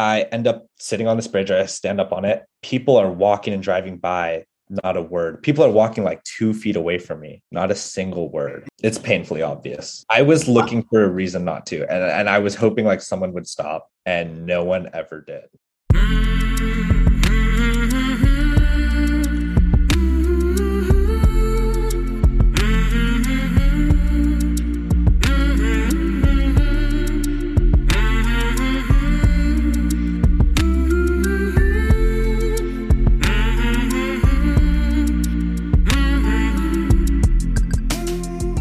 I end up sitting on this bridge, I stand up on it. People are walking and driving by, not a word. People are walking like two feet away from me, not a single word. It's painfully obvious. I was looking for a reason not to, and, and I was hoping like someone would stop, and no one ever did.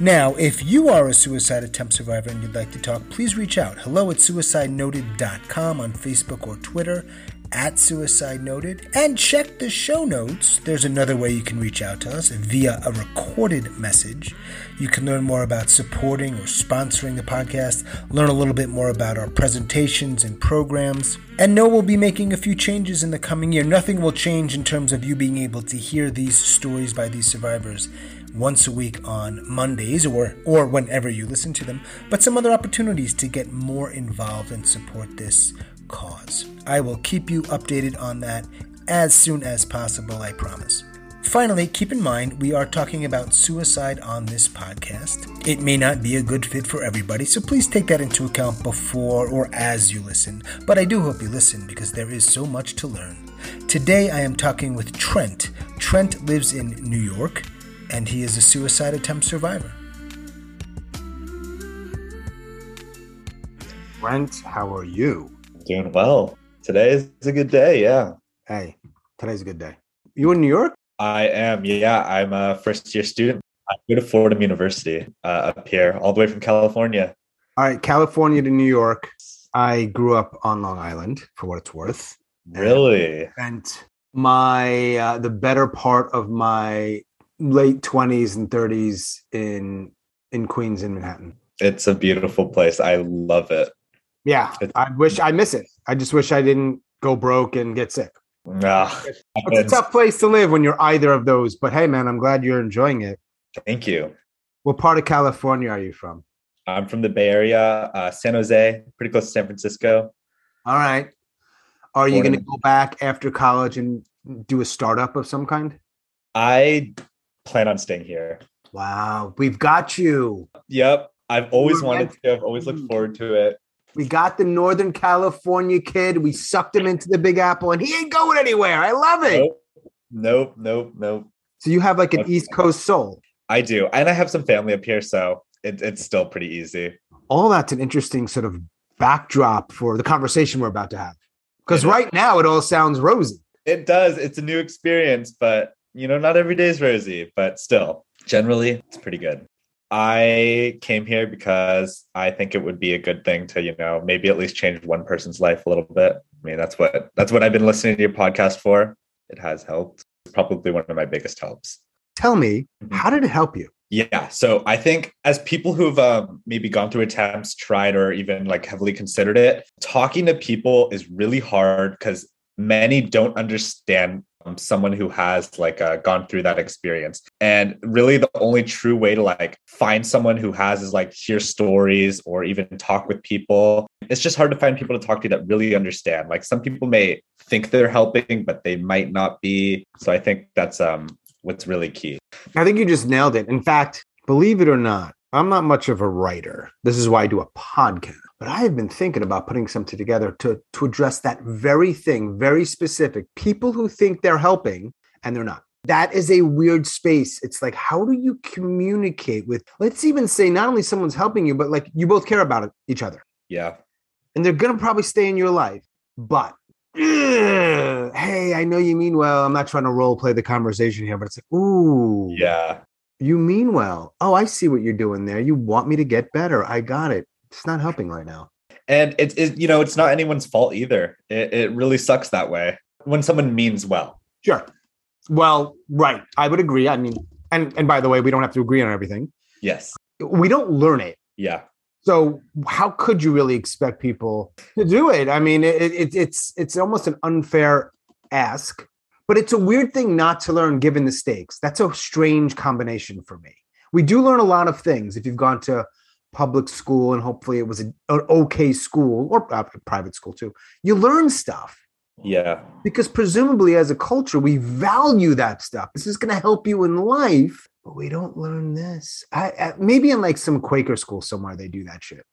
Now, if you are a suicide attempt survivor and you'd like to talk, please reach out. Hello at suicidenoted.com on Facebook or Twitter at Suicide Noted. And check the show notes. There's another way you can reach out to us via a recorded message. You can learn more about supporting or sponsoring the podcast, learn a little bit more about our presentations and programs, and know we'll be making a few changes in the coming year. Nothing will change in terms of you being able to hear these stories by these survivors once a week on Mondays or, or whenever you listen to them, but some other opportunities to get more involved and support this cause. I will keep you updated on that as soon as possible, I promise. Finally, keep in mind we are talking about suicide on this podcast. It may not be a good fit for everybody, so please take that into account before or as you listen. But I do hope you listen because there is so much to learn. Today I am talking with Trent. Trent lives in New York and he is a suicide attempt survivor. Brent, how are you? Doing well. Today is a good day. Yeah. Hey, today's a good day. You in New York? I am. Yeah. I'm a first year student. I go to Fordham University uh, up here, all the way from California. All right. California to New York. I grew up on Long Island for what it's worth. Really? And my, uh, the better part of my late 20s and 30s in in Queens in Manhattan. It's a beautiful place. I love it. Yeah. It's- I wish I miss it. I just wish I didn't go broke and get sick. Ah, It's a tough place to live when you're either of those, but hey man, I'm glad you're enjoying it. Thank you. What part of California are you from? I'm from the Bay Area, uh, San Jose, pretty close to San Francisco. All right. Are you going to go back after college and do a startup of some kind? I plan on staying here. Wow, we've got you. Yep. I've always You're wanted to. I've always looked forward to it. We got the Northern California kid. We sucked him into the Big Apple, and he ain't going anywhere. I love it. Nope. Nope. Nope. Nope. So you have like an Okay. East Coast soul. I do. And I have some family up here, so it, it's still pretty easy. All that's an interesting sort of backdrop for the conversation we're about to have. Because right now it all sounds rosy. It does. It's a new experience, but you know, not every day is rosy, but still, generally, it's pretty good. I came here because I think it would be a good thing to, you know, maybe at least change one person's life a little bit. I mean, that's what that's what I've been listening to your podcast for. It has helped. It's probably one of my biggest helps. Tell me, Mhm. how did it help you? Yeah. So I think as people who've um, maybe gone through attempts, tried, or even like heavily considered it, talking to people is really hard because many don't understand someone who has like uh, gone through that experience. And really, the only true way to like find someone who has is like hear stories or even talk with people. It's just hard to find people to talk to that really understand. Like some people may think they're helping, but they might not be. So I think that's um what's really key. I think you just nailed it. In fact, believe it or not, I'm not much of a writer. This is why I do a podcast. But I have been thinking about putting something together to, to address that very thing, very specific. People who think they're helping and they're not. That is a weird space. It's like, how do you communicate with, let's even say, not only someone's helping you, but like you both care about it, each other. Yeah. And they're going to probably stay in your life. But, hey, I know you mean well. I'm not trying to role play the conversation here, but it's like, ooh. Yeah. You mean well. Oh, I see what you're doing there. You want me to get better. I got it. It's not helping right now. and it's it, you know it's not anyone's fault either it, it really sucks that way when someone means well Sure. Well, right. I would agree. I mean, and and by the way, we don't have to agree on everything. Yes. We don't learn it. Yeah. So how could you really expect people to do it? I mean, it, it, it's it's almost an unfair ask, but it's a weird thing not to learn given the stakes. That's a strange combination for me. We do learn a lot of things if you've gone to public school and hopefully it was an okay school or uh, private school too. You learn stuff. Yeah. Because presumably, as a culture, we value that stuff. This is going to help you in life, but we don't learn this. I, I, maybe in like some Quaker school somewhere, they do that shit.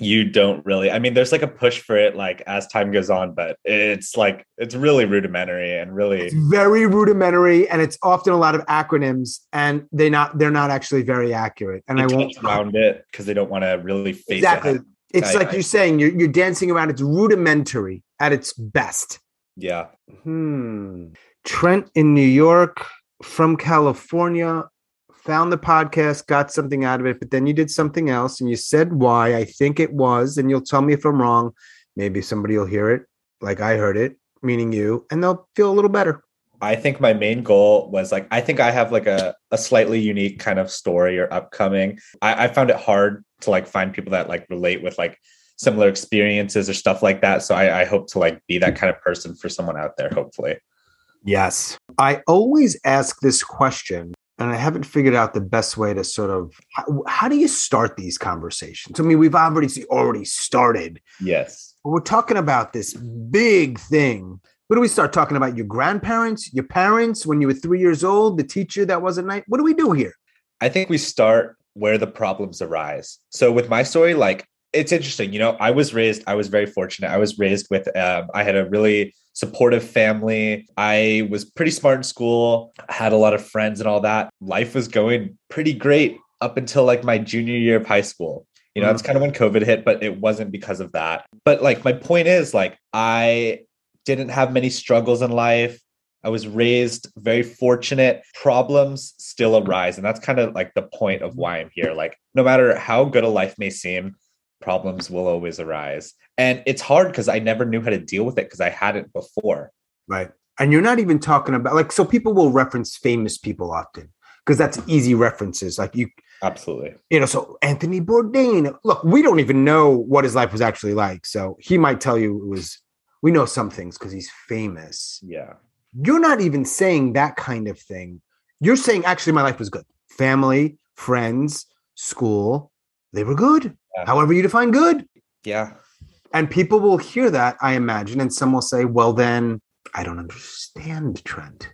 You don't really. I mean, there's like a push for it, like as time goes on, but it's like it's really rudimentary and really it's very rudimentary, and it's often a lot of acronyms, and they not they're not actually very accurate. And I won't around it because they don't want to really face exactly. it. It's I, like I, you're saying you're you're dancing around. It's rudimentary at its best. Yeah. Hmm. Trent in New York from California found the podcast, got something out of it, but then you did something else and you said why. I think it was, and you'll tell me if I'm wrong. Maybe somebody will hear it like I heard it, meaning you, and they'll feel a little better. I think my main goal was like, I think I have like a, a slightly unique kind of story or upcoming. I, I found it hard to like find people that like relate with like similar experiences or stuff like that. So I, I hope to like be that kind of person for someone out there, hopefully. Yes. I always ask this question and I haven't figured out the best way to sort of how, how, do you start these conversations? I mean, we've already already started. Yes. We're talking about this big thing. What do we start talking about? Your grandparents, your parents when you were three years old, the teacher that wasn't nice. What do we do here? I think we start where the problems arise. So with my story, like it's interesting. You know, I was raised, I was very fortunate. I was raised with, um, I had a really supportive family. I was pretty smart in school, had a lot of friends and all that. Life was going pretty great up until like my junior year of high school. You know, mm-hmm. it's kind of when COVID hit, but it wasn't because of that. But like, my point is, like, I didn't have many struggles in life. I was raised very fortunate. Problems still arise. And that's kind of like the point of why I'm here. Like, no matter how good a life may seem, problems will always arise. And it's hard because I never knew how to deal with it because I hadn't before. Right. And you're not even talking about like, so people will reference famous people often because that's easy references. Like you, absolutely, you know, so Anthony Bourdain, look, we don't even know what his life was actually like. So he might tell you it was, we know some things because he's famous. Yeah. You're not even saying that kind of thing. You're saying actually my life was good. Family, friends, school, they were good yeah. however you define good. Yeah. And people will hear that, I imagine, and some will say, well, then I don't understand, Trent.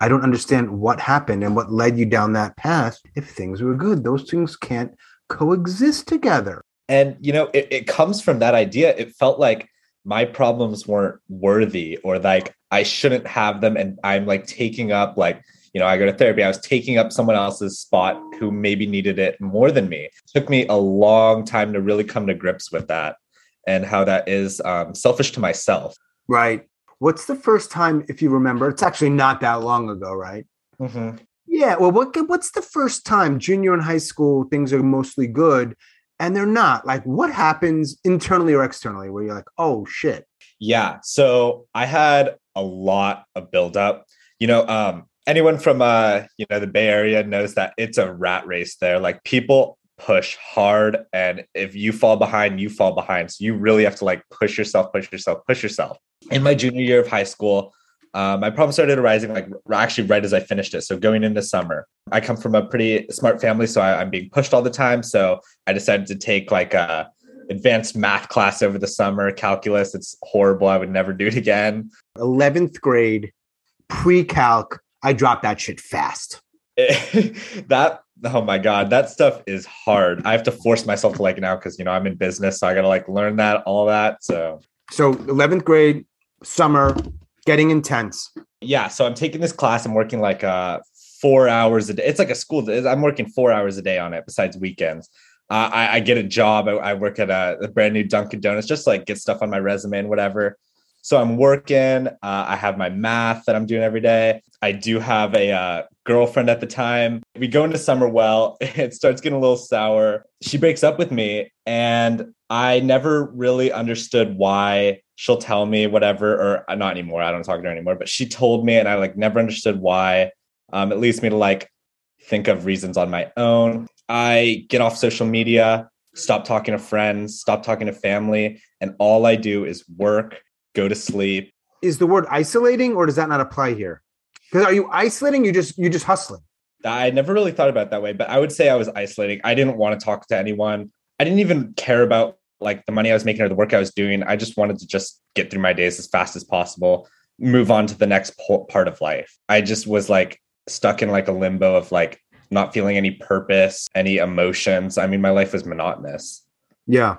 I don't understand what happened and what led you down that path if things were good. Those things can't coexist together. And, you know, it, it comes from that idea. It felt like my problems weren't worthy or like I shouldn't have them. And I'm like taking up like you know, I go to therapy. I was taking up someone else's spot who maybe needed it more than me. It took me a long time to really come to grips with that and how that is um, selfish to myself. Right. What's the first time, if you remember? It's actually not that long ago, right? Mm-hmm. Yeah. Well, what what's the first time junior in high school things are mostly good, and they're not? Like, what happens internally or externally where you're like, oh shit? Yeah. So I had a lot of buildup. You know, um, anyone from uh you know the bay area knows that it's a rat race there. Like people push hard and if you fall behind you fall behind. So you really have to like push yourself push yourself push yourself. In my junior year of high school um, my problem started arising like actually right as i finished it. So going into summer i come from a pretty smart family so I, i'm being pushed all the time. So i decided to take like a advanced math class over the summer calculus. It's horrible. I would never do it again. 11th grade pre-calc I drop that shit fast. that oh my god, that stuff is hard. I have to force myself to like it now because you know I'm in business, so I gotta like learn that, all that. So so 11th grade summer, getting intense. Yeah, so I'm taking this class. I'm working like uh four hours a day. It's like a school. I'm working four hours a day on it besides weekends. Uh, I, I, get a job. I, I work at a, a, brand new Dunkin' Donuts, just like get stuff on my resume and whatever. So I'm working. Uh, I have my math that I'm doing every day. I do have a uh, girlfriend at the time. We go into summer well. It starts getting a little sour. She breaks up with me, and I never really understood why she'll tell me whatever, or uh, not anymore. I don't talk to her anymore, but she told me, and I like never understood why. Um, it leads me to like think of reasons on my own. I get off social media, stop talking to friends, stop talking to family, and all I do is work, go to sleep. Is the word isolating or does that not apply here? Because are you isolating? You just you just hustling. I never really thought about it that way, but I would say I was isolating. I didn't want to talk to anyone. I didn't even care about like the money I was making or the work I was doing. I just wanted to just get through my days as fast as possible, move on to the next part of life. I just was like stuck in like a limbo of like not feeling any purpose, any emotions. I mean, my life was monotonous. Yeah.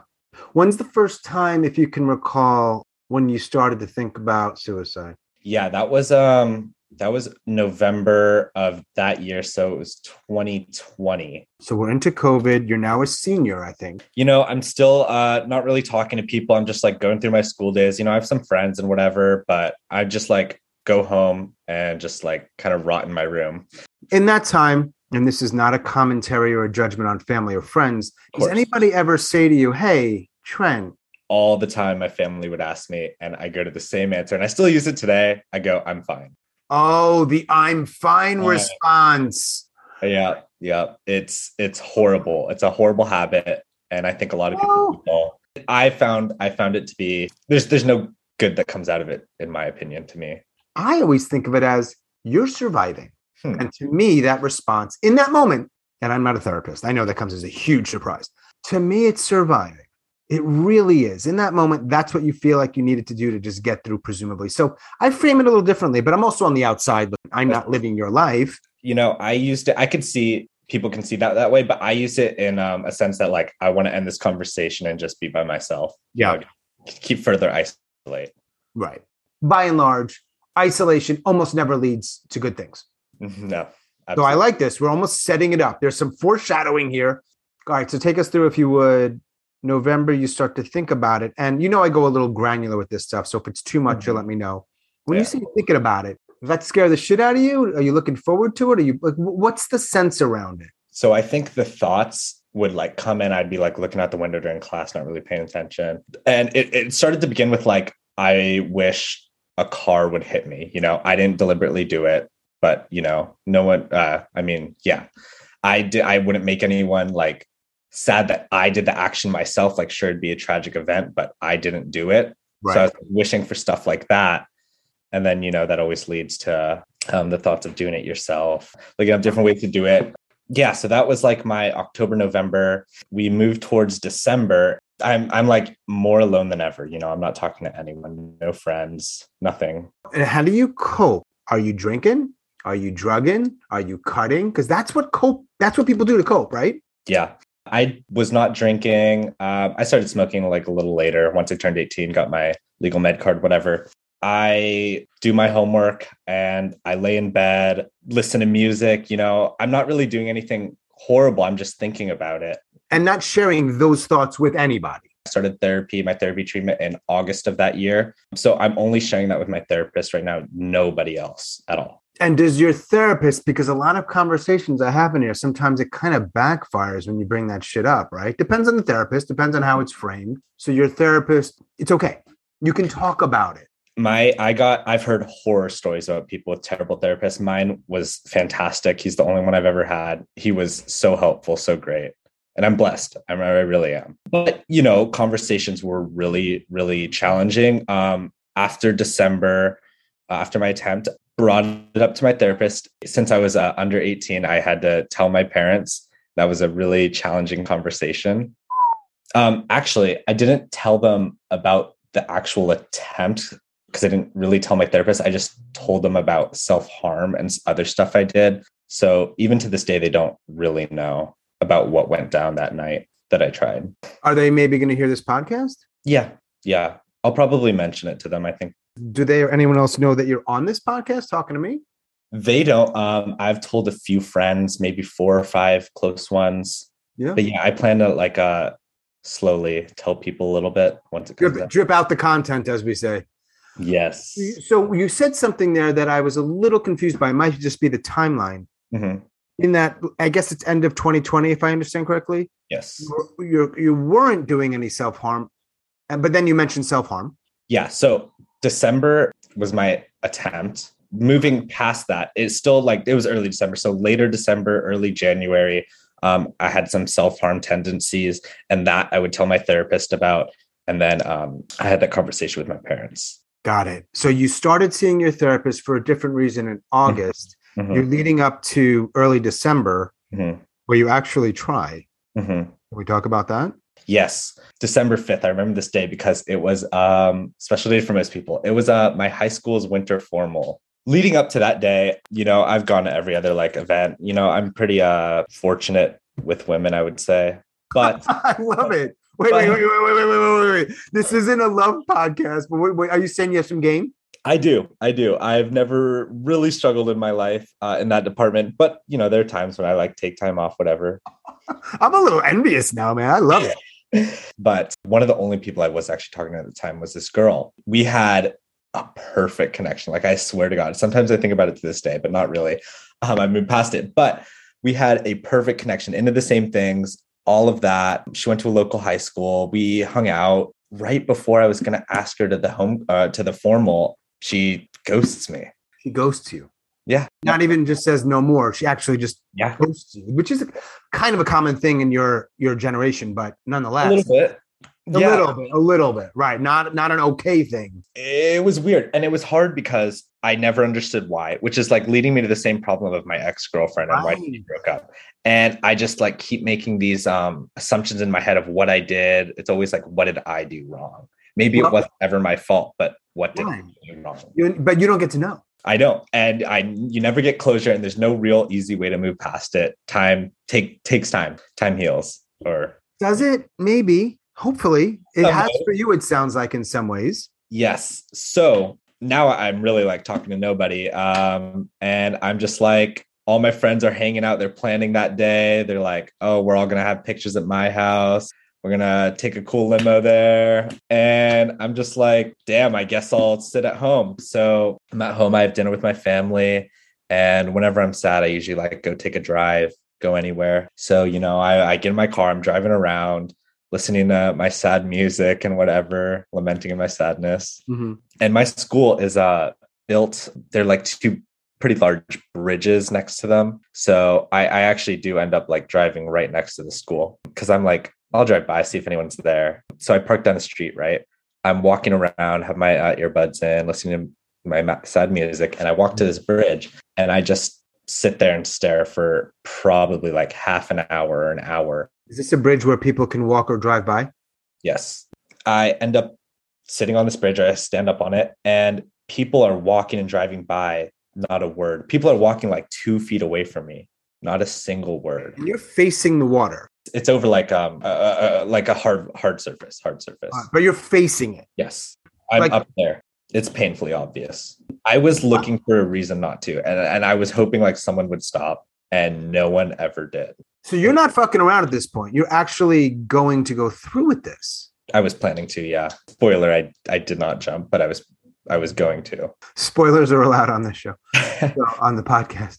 When's the first time, if you can recall, when you started to think about suicide? Yeah, that was um that was November of that year. So it was 2020. So we're into COVID. You're now a senior, I think. You know, I'm still uh, not really talking to people. I'm just like going through my school days. You know, I have some friends and whatever, but I just like go home and just like kind of rot in my room. In that time, and this is not a commentary or a judgment on family or friends, does anybody ever say to you, hey, Trent, all the time my family would ask me and i go to the same answer and i still use it today i go i'm fine Oh, the I'm fine response. Yeah, yeah. It's it's horrible. It's a horrible habit. And I think a lot of people oh. I found I found it to be there's there's no good that comes out of it, in my opinion, to me. I always think of it as you're surviving. Hmm. And to me, that response in that moment, and I'm not a therapist, I know that comes as a huge surprise. To me, it's surviving. It really is. In that moment, that's what you feel like you needed to do to just get through, presumably. So I frame it a little differently, but I'm also on the outside. I'm not living your life. You know, I used it, I could see people can see that that way, but I use it in um, a sense that like I want to end this conversation and just be by myself. Yeah. Know, keep further isolate. Right. By and large, isolation almost never leads to good things. No. Absolutely. So I like this. We're almost setting it up. There's some foreshadowing here. All right. So take us through, if you would, November, you start to think about it. And you know, I go a little granular with this stuff. So if it's too much, mm-hmm. you let me know. When yeah. you say thinking about it, does that scare the shit out of you? Are you looking forward to it? Are you like, what's the sense around it? So I think the thoughts would like come in. I'd be like looking out the window during class, not really paying attention. And it, it started to begin with like, I wish a car would hit me. You know, I didn't deliberately do it, but you know, no one, uh, I mean, yeah, I did, I wouldn't make anyone like sad that I did the action myself. Like, sure, it'd be a tragic event, but I didn't do it. Right. So I was wishing for stuff like that. And then, you know, that always leads to um, the thoughts of doing it yourself, looking up different ways to do it. Yeah. So that was like my October, November. We moved towards December. I'm I'm like more alone than ever. You know, I'm not talking to anyone, no friends, nothing. And how do you cope? Are you drinking? Are you drugging? Are you cutting? Because that's what cope. That's what people do to cope, right? Yeah. I was not drinking. Uh, I started smoking like a little later once I turned 18, got my legal med card, whatever. I do my homework and I lay in bed, listen to music. You know, I'm not really doing anything horrible. I'm just thinking about it. And not sharing those thoughts with anybody. I started therapy, my therapy treatment in August of that year. So I'm only sharing that with my therapist right now, nobody else at all. And does your therapist, because a lot of conversations that happen here, sometimes it kind of backfires when you bring that shit up, right? Depends on the therapist, depends on how it's framed. So your therapist, it's okay. You can talk about it. My, I got, I've heard horror stories about people with terrible therapists. Mine was fantastic. He's the only one I've ever had. He was so helpful, so great. And I'm blessed. I, I really am. But, you know, conversations were really, really challenging. Um, after December, after my attempt, brought it up to my therapist. Since I was uh, under 18, I had to tell my parents. That was a really challenging conversation. Um, actually, I didn't tell them about the actual attempt because I didn't really tell my therapist. I just told them about self harm and other stuff I did. So even to this day, they don't really know about what went down that night that I tried. Are they maybe going to hear this podcast? Yeah. Yeah. I'll probably mention it to them. I think do they or anyone else know that you're on this podcast talking to me? They don't. Um, I've told a few friends, maybe four or five close ones. Yeah. But yeah, I plan to like uh slowly tell people a little bit once it comes drip, drip out the content, as we say. Yes. So you said something there that I was a little confused by. It might just be the timeline. Mm-hmm. In that, I guess it's end of 2020, if I understand correctly. Yes. You you, you weren't doing any self harm, but then you mentioned self harm. Yeah. So December was my attempt. Moving past that, it's still like it was early December. So later December, early January, um, I had some self harm tendencies, and that I would tell my therapist about. And then um, I had that conversation with my parents. Got it. So you started seeing your therapist for a different reason in August. Mhm. You're leading up to early December, Mhm. where you actually try. Mhm. Can we talk about that? Yes, December 5th. I remember this day because it was um special day for most people. It was uh my high school's winter formal. Leading up to that day, you know, I've gone to every other like event. You know, I'm pretty uh fortunate with women, I would say. But I love it. Wait, wait, wait, wait, wait, wait, wait, wait, wait. This isn't a love podcast, but wait, wait, are you saying you have some game? I do. I do. I've never really struggled in my life uh, in that department, but you know, there are times when I like take time off, whatever. I'm a little envious now, man. I love it. But one of the only people I was actually talking to at the time was this girl. We had a perfect connection. Like I swear to God, sometimes I think about it to this day, but not really. Um, I moved past it, but we had a perfect connection into the same things, all of that. She went to a local high school. We hung out right before I was going to ask her to the home, uh, to the formal. She ghosts me. She ghosts you. Yeah. Not even just says no more. She actually just Yeah. ghosts you, which is kind of a common thing in your your generation, but nonetheless, A little bit. a little bit, a little bit, right? Not not an okay thing. it was weird and it was hard because i never understood why which is like leading me to the same problem of my ex-girlfriend and why Right. we broke up and i just like keep making these um assumptions in my head of what i did it's always like what did i do wrong maybe Well- it wasn't ever my fault but what did Right. i do wrong You, but you don't get to know. I don't and i you never get closure and there's no real easy way to move past it time take takes time time heals or Does it? Maybe. Hopefully, it has way. for you. It sounds like in some ways. Yes. So now I'm really like talking to nobody. Um, and I'm just like, all my friends are hanging out. They're planning that day. They're like, oh, we're all going to have pictures at my house. We're going to take a cool limo there. And I'm just like, damn, I guess I'll sit at home. So I'm at home. I have dinner with my family. And whenever I'm sad, I usually like go take a drive, go anywhere. So, you know, I, I get in my car, I'm driving around, listening to my sad music and whatever, lamenting in my sadness and my school is uh built they're like two pretty large bridges next to them so i i actually do end up like driving right next to the school because i'm like i'll drive by see if anyone's there so i park down the street right i'm walking around have my uh, earbuds in listening to my sad music and i walk to this bridge and i just sit there and stare for probably like half an hour or an hour Is this a bridge where people can walk or drive by? Yes. I end up sitting on this bridge, I stand up on it, and people are walking and driving by, not a word. People are walking like two feet away from me, not a single word. And you're facing the water, It's over like um uh, uh, like a hard hard surface, hard surface. but you're facing it. Yes. I'm Like- up there. It's painfully obvious. I was looking for a reason not to, and and I was hoping like someone would stop, and no one ever did. So you're not fucking around at this point. You're actually going to go through with this. I was planning to, yeah. Spoiler, I I did not jump, but I was I was going to. Spoilers are allowed on this show, so, on the podcast.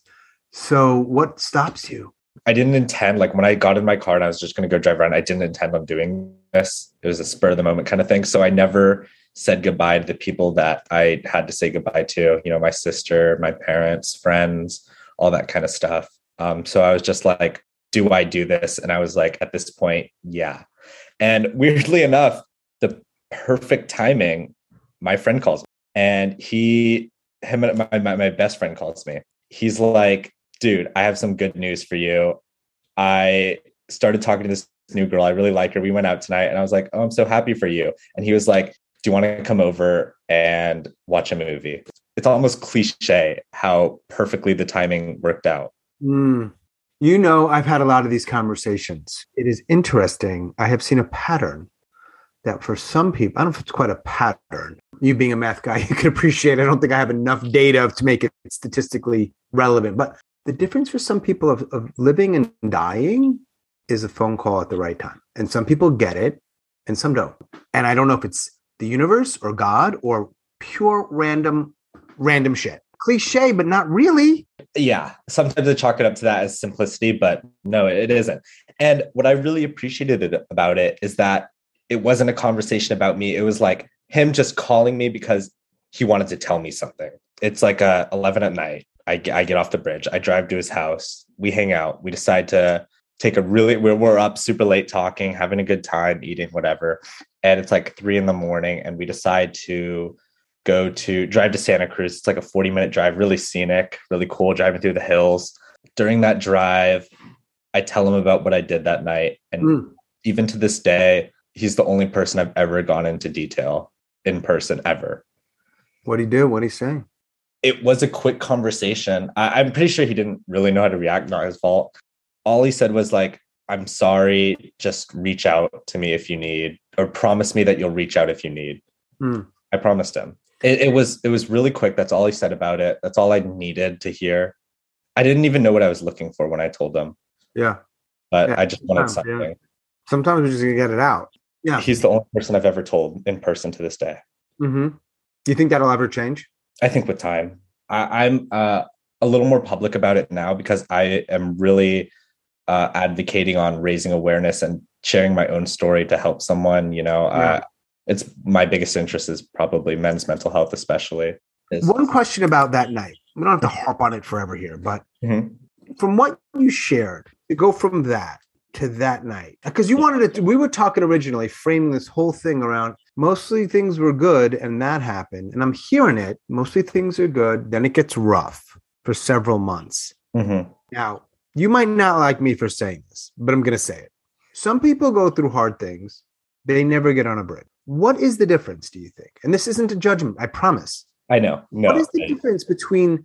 So what stops you? I didn't intend like when I got in my car and I was just going to go drive around. I didn't intend on doing this. It was a spur of the moment kind of thing. So I never said goodbye to the people that I had to say goodbye to. You know, my sister, my parents, friends, all that kind of stuff. Um, so I was just like, do I do this? And I was like, at this point, yeah. And weirdly enough, the perfect timing, my friend calls me and he, him my, my, my best friend calls me. He's like, dude, I have some good news for you. I started talking to this new girl. I really like her. We went out tonight and I was like, oh, I'm so happy for you. And he was like, do you want to come over and watch a movie? It's almost cliche how perfectly the timing worked out. Mm. You know, I've had a lot of these conversations. It is interesting. I have seen a pattern that for some people, I don't know if it's quite a pattern. You being a math guy, you can appreciate. I don't think I have enough data to make it statistically relevant. But the difference for some people of, of living and dying is a phone call at the right time. And some people get it and some don't. And I don't know if it's the universe or God or pure random, random shit. Cliche, but not really. yeah sometimes i chalk it up to that as simplicity but no it isn't and what i really appreciated about it is that it wasn't a conversation about me it was like him just calling me because he wanted to tell me something. It's like uh, 11 at night. I, I get off the bridge. I drive to his house. We hang out. We decide to take a really, we're, we're up super late talking, having a good time, eating, whatever. And it's like three in the morning. And we decide to go to drive to Santa Cruz. It's like a 40 minute drive, really scenic, really cool, driving through the hills. During that drive, I tell him about what I did that night. And Mm. even to this day, he's the only person I've ever gone into detail in person ever. What do you do? What do you say? It was a quick conversation. I, I'm pretty sure he didn't really know how to react, not his fault. All he said was like, I'm sorry, just reach out to me if you need, or promise me that you'll reach out if you need. Hmm. I promised him. It, it was it was really quick. That's all he said about it. That's all I needed to hear. I didn't even know what I was looking for when I told him, Yeah. but Yeah, I just wanted sometimes, yeah. something. Sometimes we're just gonna get it out. Yeah. He's the only person I've ever told in person to this day. Mm-hmm. Do you think that'll ever change? I think with time, I, I'm uh, a little more public about it now because I am really uh, advocating on raising awareness and sharing my own story to help someone. You know, Yeah. uh, it's my biggest interest is probably men's mental health, especially. Is- One question about that night. We don't have to harp on it forever here, but Mhm. from what you shared, to go from that to that night, because you wanted it. To, we were talking originally, framing this whole thing around mostly things were good, and that happened. And I'm hearing it. Mostly things are good. Then it gets rough for several months. Mhm. Now, you might not like me for saying this, but I'm going to say it. Some people go through hard things, they never get on a bridge. What is the difference, do you think? And this isn't a judgment, I promise. I know. No, what is the difference between,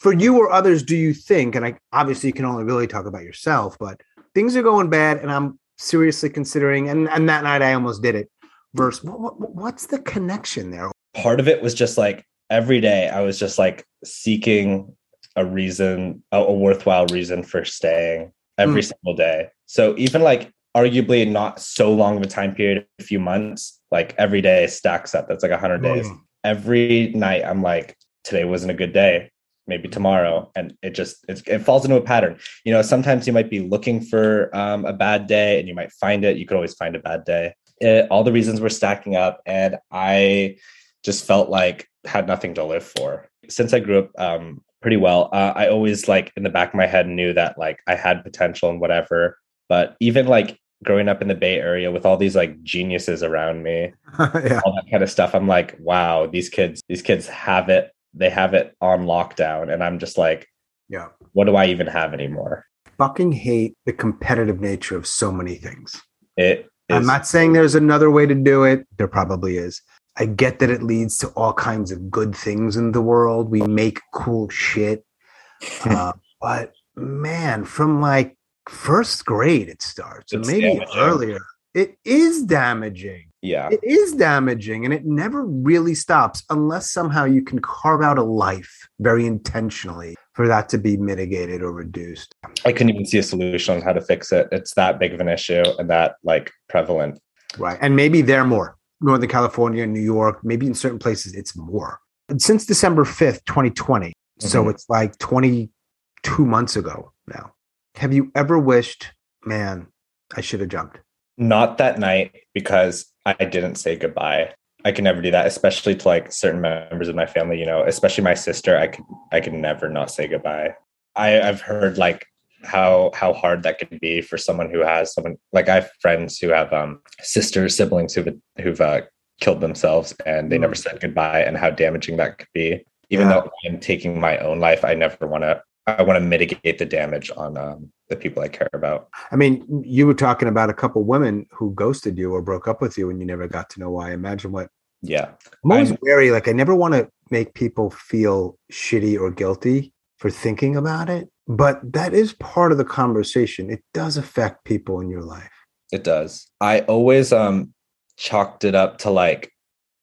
for you or others, do you think, and I obviously you can only really talk about yourself, but things are going bad and I'm seriously considering, and, and that night I almost did it, versus what, what, what's the connection there? part of it was just like every day I was just like seeking a reason, a, a worthwhile reason for staying every Mm. single day. So even like arguably not so long of a time period, a few months, like every day stacks up. That's like a hundred days. Mm. Every night I'm like, today wasn't a good day. Maybe tomorrow, and it just it's, it falls into a pattern. You know, sometimes you might be looking for um, a bad day, and you might find it. You could always find a bad day. It, all the reasons were stacking up, and I just felt like had nothing to live for. Since I grew up um, pretty well, uh, I always like in the back of my head knew that like I had potential and whatever. But even like growing up in the Bay Area with all these like geniuses around me, yeah. all that kind of stuff, I'm like, wow, these kids, these kids have it. They have it on lockdown, and I'm just like, Yeah. what do I even have anymore? Fucking hate the competitive nature of so many things. It I'm not saying there's another way to do it. There probably is. I get that it leads to all kinds of good things in the world. We make cool shit. Uh, but man, from like first grade, it starts, or It's maybe damaging. earlier. It is damaging. Yeah, It is damaging, and it never really stops unless somehow you can carve out a life very intentionally for that to be mitigated or reduced. I couldn't even see a solution on how to fix it. It's that big of an issue and that like prevalent. Right. And maybe they're more. Northern California, New York, maybe in certain places it's more. Since December 5th, 2020. So Mhm. it's like 22 months ago now. Have you ever wished, man, I should have jumped? Not that night because I didn't say goodbye. I can never do that, especially to like certain members of my family, you know, especially my sister. I could I could never not say goodbye. I, I've heard like how how hard that can be for someone who has someone like I have friends who have um sisters, siblings who've who've uh, killed themselves and they Mm. never said goodbye and how damaging that could be. Even Yeah. though I'm taking my own life, I never want to I want to mitigate the damage on um, the people I care about. I mean, you were talking about a couple women who ghosted you or broke up with you and you never got to know why. Imagine what Yeah. I'm always I'm- wary. Like, I never want to make people feel shitty or guilty for thinking about it, but that is part of the conversation. It does affect people in your life. It does. I always um chalked it up to like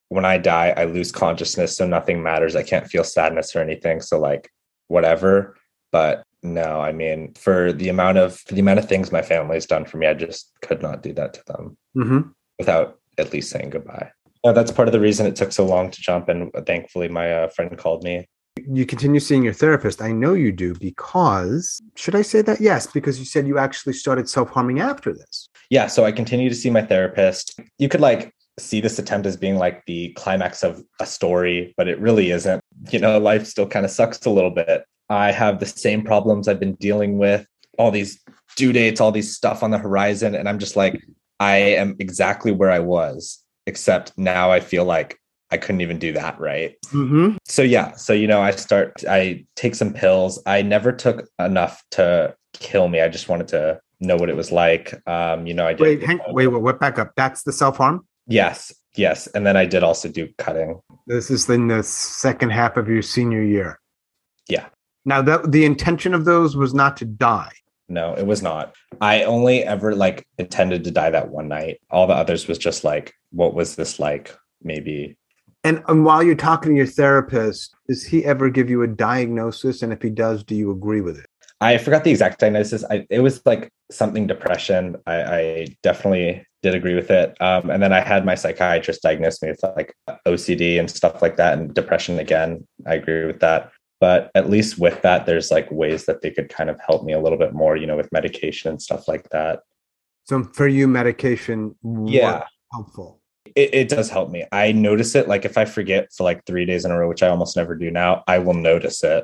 when I die, I lose consciousness, so nothing matters. I can't feel sadness or anything. So like whatever. But no, I mean, for the amount of for the amount of things my family's done for me, I just could not do that to them Mm-hmm. without at least saying goodbye. No, that's part of the reason it took so long to jump. And thankfully, my uh, friend called me. You continue seeing your therapist. I know you do because, should I say that? Yes, because you said you actually started self harming after this. yeah so i continue to see my therapist you could like see this attempt as being like the climax of a story, but it really isn't. You know, life still kind of sucks a little bit. I have the same problems I've been dealing with, all these due dates, all these stuff on the horizon. And I'm just like, I am exactly where I was, except now I feel like I couldn't even do that. Right. Mm-hmm. So, yeah. So, you know, I start, I take some pills. I never took enough to kill me. I just wanted to know what it was like. Um, you know, I did. Wait, hang, wait, wait, wait, back up. That's the self harm? Yes. Yes. And then I did also do cutting. This is in the second half of your senior year. Yeah. Now, that the intention of those was not to die. No, it was not. I only ever like intended to die that one night. All the others was just like, what was this like? Maybe. And, and while you're talking to your therapist, does he ever give you a diagnosis? And if he does, do you agree with it? I forgot the exact diagnosis. I, it was like something depression. I, I definitely did agree with it. Um, and then I had my psychiatrist diagnose me with like OCD and stuff like that, and depression again. I agree with that. But at least with that, there's like ways that they could kind of help me a little bit more, you know, with medication and stuff like that. So for you, medication, Yeah. helpful. It, it does help me. I notice it like if I forget for like three days in a row, which I almost never do now, I will notice it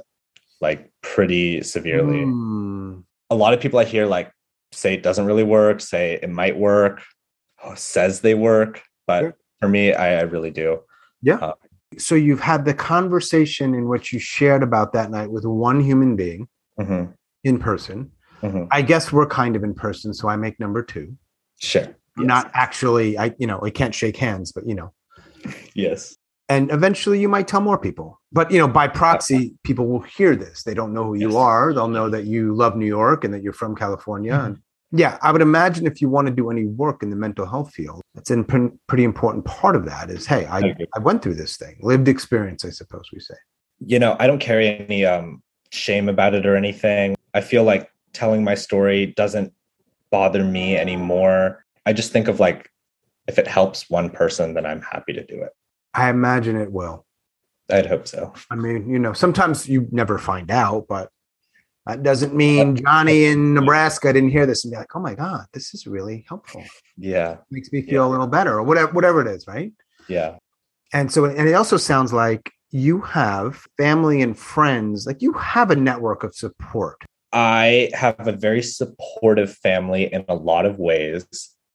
like pretty severely. Mm. A lot of people I hear like say it doesn't really work, say it might work, oh, says they work, but Yeah. for me, I, I really do. So you've had the conversation in which you shared about that night with one human being hmm in person. hmm I guess we're kind of in person, so I make number two. Sure. Yes. Not actually, I you know, I can't shake hands, but you know, Yes. and eventually you might tell more people. But you know, by proxy, people will hear this. They don't know who you are. They'll know that you love New York and that you're from California. Mhm. And yeah, I would imagine if you want to do any work in the mental health field, that's a pre- pretty important part of that. Is hey, I. I went through this thing, lived experience, I suppose we say. You know, I don't carry any um shame about it or anything. I feel like telling my story doesn't bother me anymore. I just think of like if it helps one person, then I'm happy to do it. I imagine it will. I'd hope so. I mean, you know, sometimes you never find out, but that doesn't mean Johnny in Nebraska didn't hear this and be like, "Oh my God, this is really helpful." Yeah. Makes me feel a little better, or whatever, whatever it is, right? Yeah. And so, and it also sounds like you have family and friends, like you have a network of support. I have a very supportive family in a lot of ways,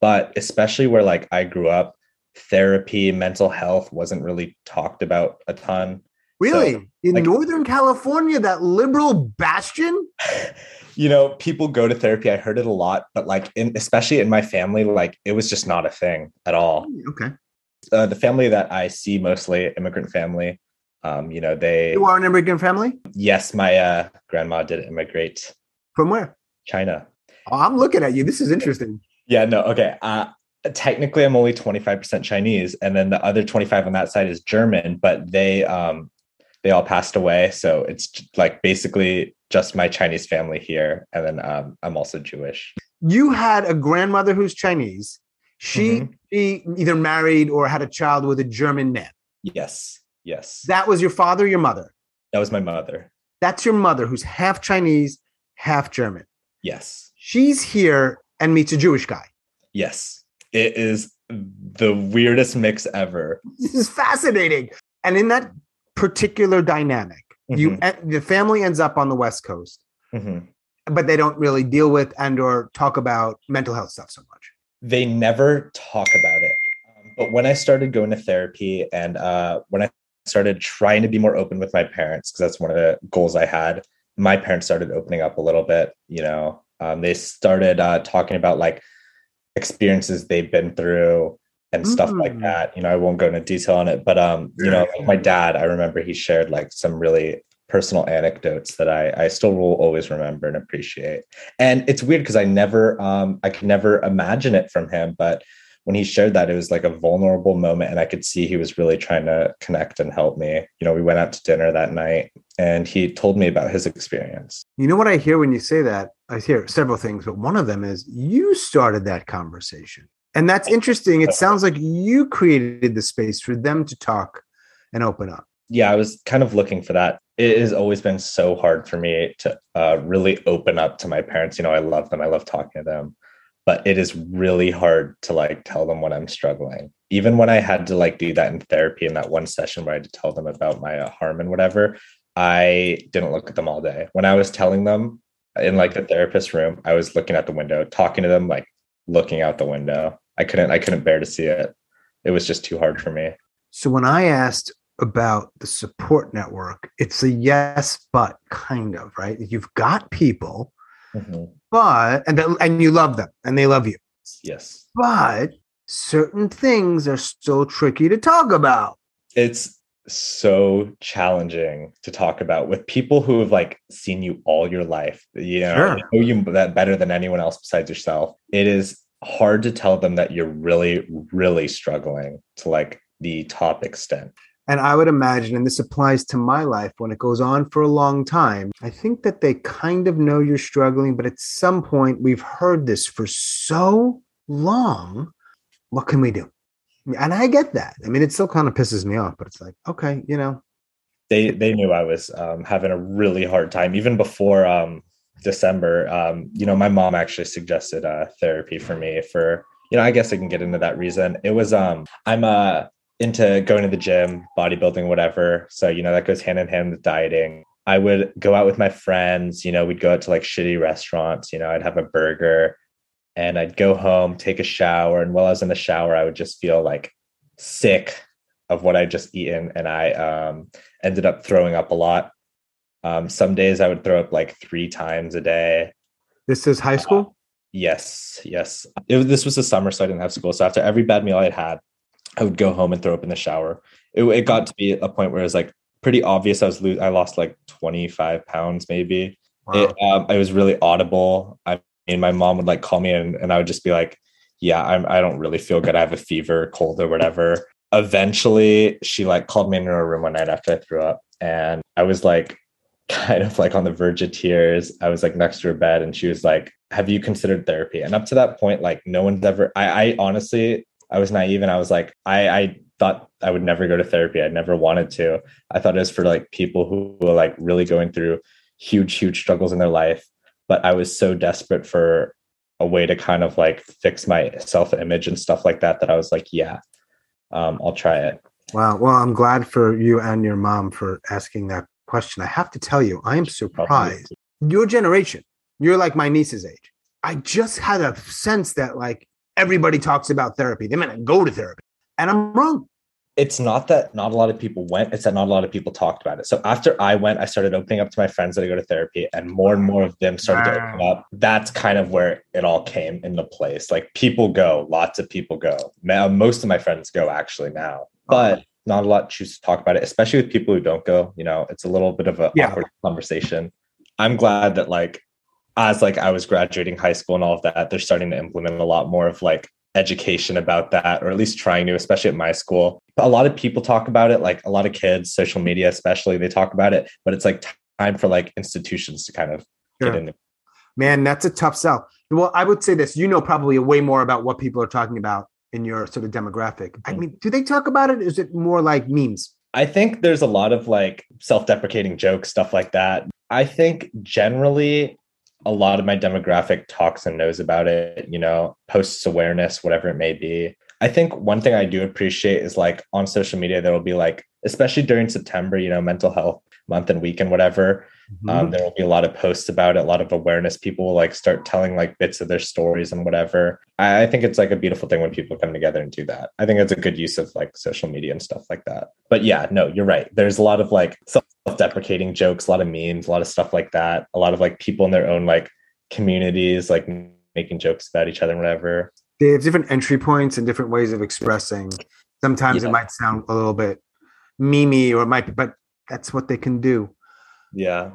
but especially where like I grew up, therapy, mental health wasn't really talked about a ton. Really, in like- Northern California, that liberal bastion. You know, people go to therapy. I heard it a lot, but like in especially in my family, like it was just not a thing at all. Okay, Uh, the family that I see mostly, immigrant family, um, you know, they you are an immigrant family. yes, my uh, grandma did immigrate From where? China. Oh, I'm looking at you. This is interesting. Yeah, no, okay. Uh, technically, I'm only 25% Chinese, and then the other 25 on that side is German, but they um, they all passed away, so it's like basically just my Chinese family here, and then um, I'm also Jewish. You had a grandmother who's Chinese. She Mhm. she either married or had a child with a German man. Yes, yes, That was your father, your mother. that was my mother. That's your mother, who's half Chinese, half German. Yes, She's here and meets a Jewish guy. yes, it is the weirdest mix ever. This is fascinating. And in that particular dynamic, you Mhm, the family ends up on the West Coast, mhm. but they don't really deal with and or talk about mental health stuff so much. they never talk about it. Um, but when I started going to therapy and uh, when I started trying to be more open with my parents, because that's one of the goals I had, my parents started opening up a little bit. You know, um, they started uh, talking about like experiences they've been through and stuff like Mm. that. You know, I won't go into detail on it, but um, you know, like my dad, I remember he shared like some really personal anecdotes that I I still will always remember and appreciate. And it's weird because I never um I could never imagine it from him, but when he shared that it was like a vulnerable moment and I could see he was really trying to connect and help me. You know, we went out to dinner that night and he told me about his experience. You know what I hear when you say that? I hear several things, but one of them is you started that conversation. And that's interesting. It sounds like you created the space for them to talk and open up. Yeah, I was kind of looking for that. It has always been so hard for me to uh, really open up to my parents. You know, I love them. I love talking to them. but it is really hard to like tell them when I'm struggling. Even when I had to like do that in therapy in that one session where I had to tell them about my uh, harm and whatever, I didn't look at them all day. When I was telling them in like the therapist room, I was looking at the window, talking to them, like looking out the window. I couldn't, I couldn't bear to see it. It was just too hard for me. So when I asked about the support network, it's a yes, but kind of, right? You've got people, mm-hmm. but, and, and you love them and they love you. Yes. But certain things are still tricky to talk about. It's so challenging to talk about with people who have like seen you all your life. You know, sure. know you that better than anyone else besides yourself. It is hard to tell them that you're really, really struggling to like the top extent. And I would imagine, and this applies to my life when it goes on for a long time, I think that they kind of know you're struggling, but at some point we've heard this for so long. What can we do? and I get that. I mean, it still kind of pisses me off, but it's like, okay, you know. They they knew I was um, having a really hard time even before um, December. Um, you know, my mom actually suggested uh, therapy for me for you know. I guess I can get into that reason. It was um, I'm uh into going to the gym, bodybuilding, whatever. So you know that goes hand in hand with dieting. I would go out with my friends. You know, we'd go out to like shitty restaurants. You know, I'd have a burger and I'd go home, take a shower, and while I was in the shower, I would just feel like sick of what I'd just eaten, and I um, ended up throwing up a lot. Um, some days I would throw up like three times a day. This is high school. Uh, yes, yes. It, this was the summer, so I didn't have school. So after every bad meal I'd had, I would go home and throw up in the shower. It, it got to be a point where it was like pretty obvious. I was lo- I lost like twenty five pounds, maybe. Wow. It, um, it was really audible. I mean, my mom would like call me and, and I would just be like, yeah, I'm, I don't really feel good. I have a fever, cold or whatever. Eventually she like called me into her room one night after I threw up and I was like kind of like on the verge of tears. I was like next to her bed and she was like, have you considered therapy? And up to that point, like no one's ever, I, I honestly, I was naive and I was like, I, I thought I would never go to therapy. I never wanted to. I thought it was for like people who were like really going through huge, huge struggles in their life but I was so desperate for a way to kind of like fix my self image and stuff like that that I was like, yeah, um, I'll try it. Wow. Well, I'm glad for you and your mom for asking that question. I have to tell you, I am surprised. Your generation, you're like my niece's age. I just had a sense that like everybody talks about therapy. They might go to therapy. And I'm wrong it's not that not a lot of people went it's that not a lot of people talked about it so after i went i started opening up to my friends that i go to therapy and more and more of them started to open up that's kind of where it all came into place like people go lots of people go now most of my friends go actually now but not a lot choose to talk about it especially with people who don't go you know it's a little bit of an yeah. awkward conversation i'm glad that like as like i was graduating high school and all of that they're starting to implement a lot more of like education about that, or at least trying to, especially at my school. A lot of people talk about it, like a lot of kids, social media especially, they talk about it, but it's like time for like institutions to kind of sure. get in. Man, that's a tough sell. Well, I would say this: you know, probably way more about what people are talking about in your sort of demographic. Mm-hmm. I mean, do they talk about it? Is it more like memes? I think there's a lot of like self-deprecating jokes, stuff like that. I think generally a lot of my demographic talks and knows about it, you know, posts awareness, whatever it may be. I think one thing I do appreciate is like on social media, there will be like, especially during September, you know, mental health month and week and whatever. Mm-hmm. Um, there will be a lot of posts about it, a lot of awareness. People will like start telling like bits of their stories and whatever. I, I think it's like a beautiful thing when people come together and do that. I think it's a good use of like social media and stuff like that. But yeah, no, you're right. There's a lot of like self-deprecating jokes, a lot of memes, a lot of stuff like that. A lot of like people in their own like communities like making jokes about each other and whatever. They have different entry points and different ways of expressing. Sometimes yeah. it might sound a little bit memey or it might be, but that's what they can do. Yeah.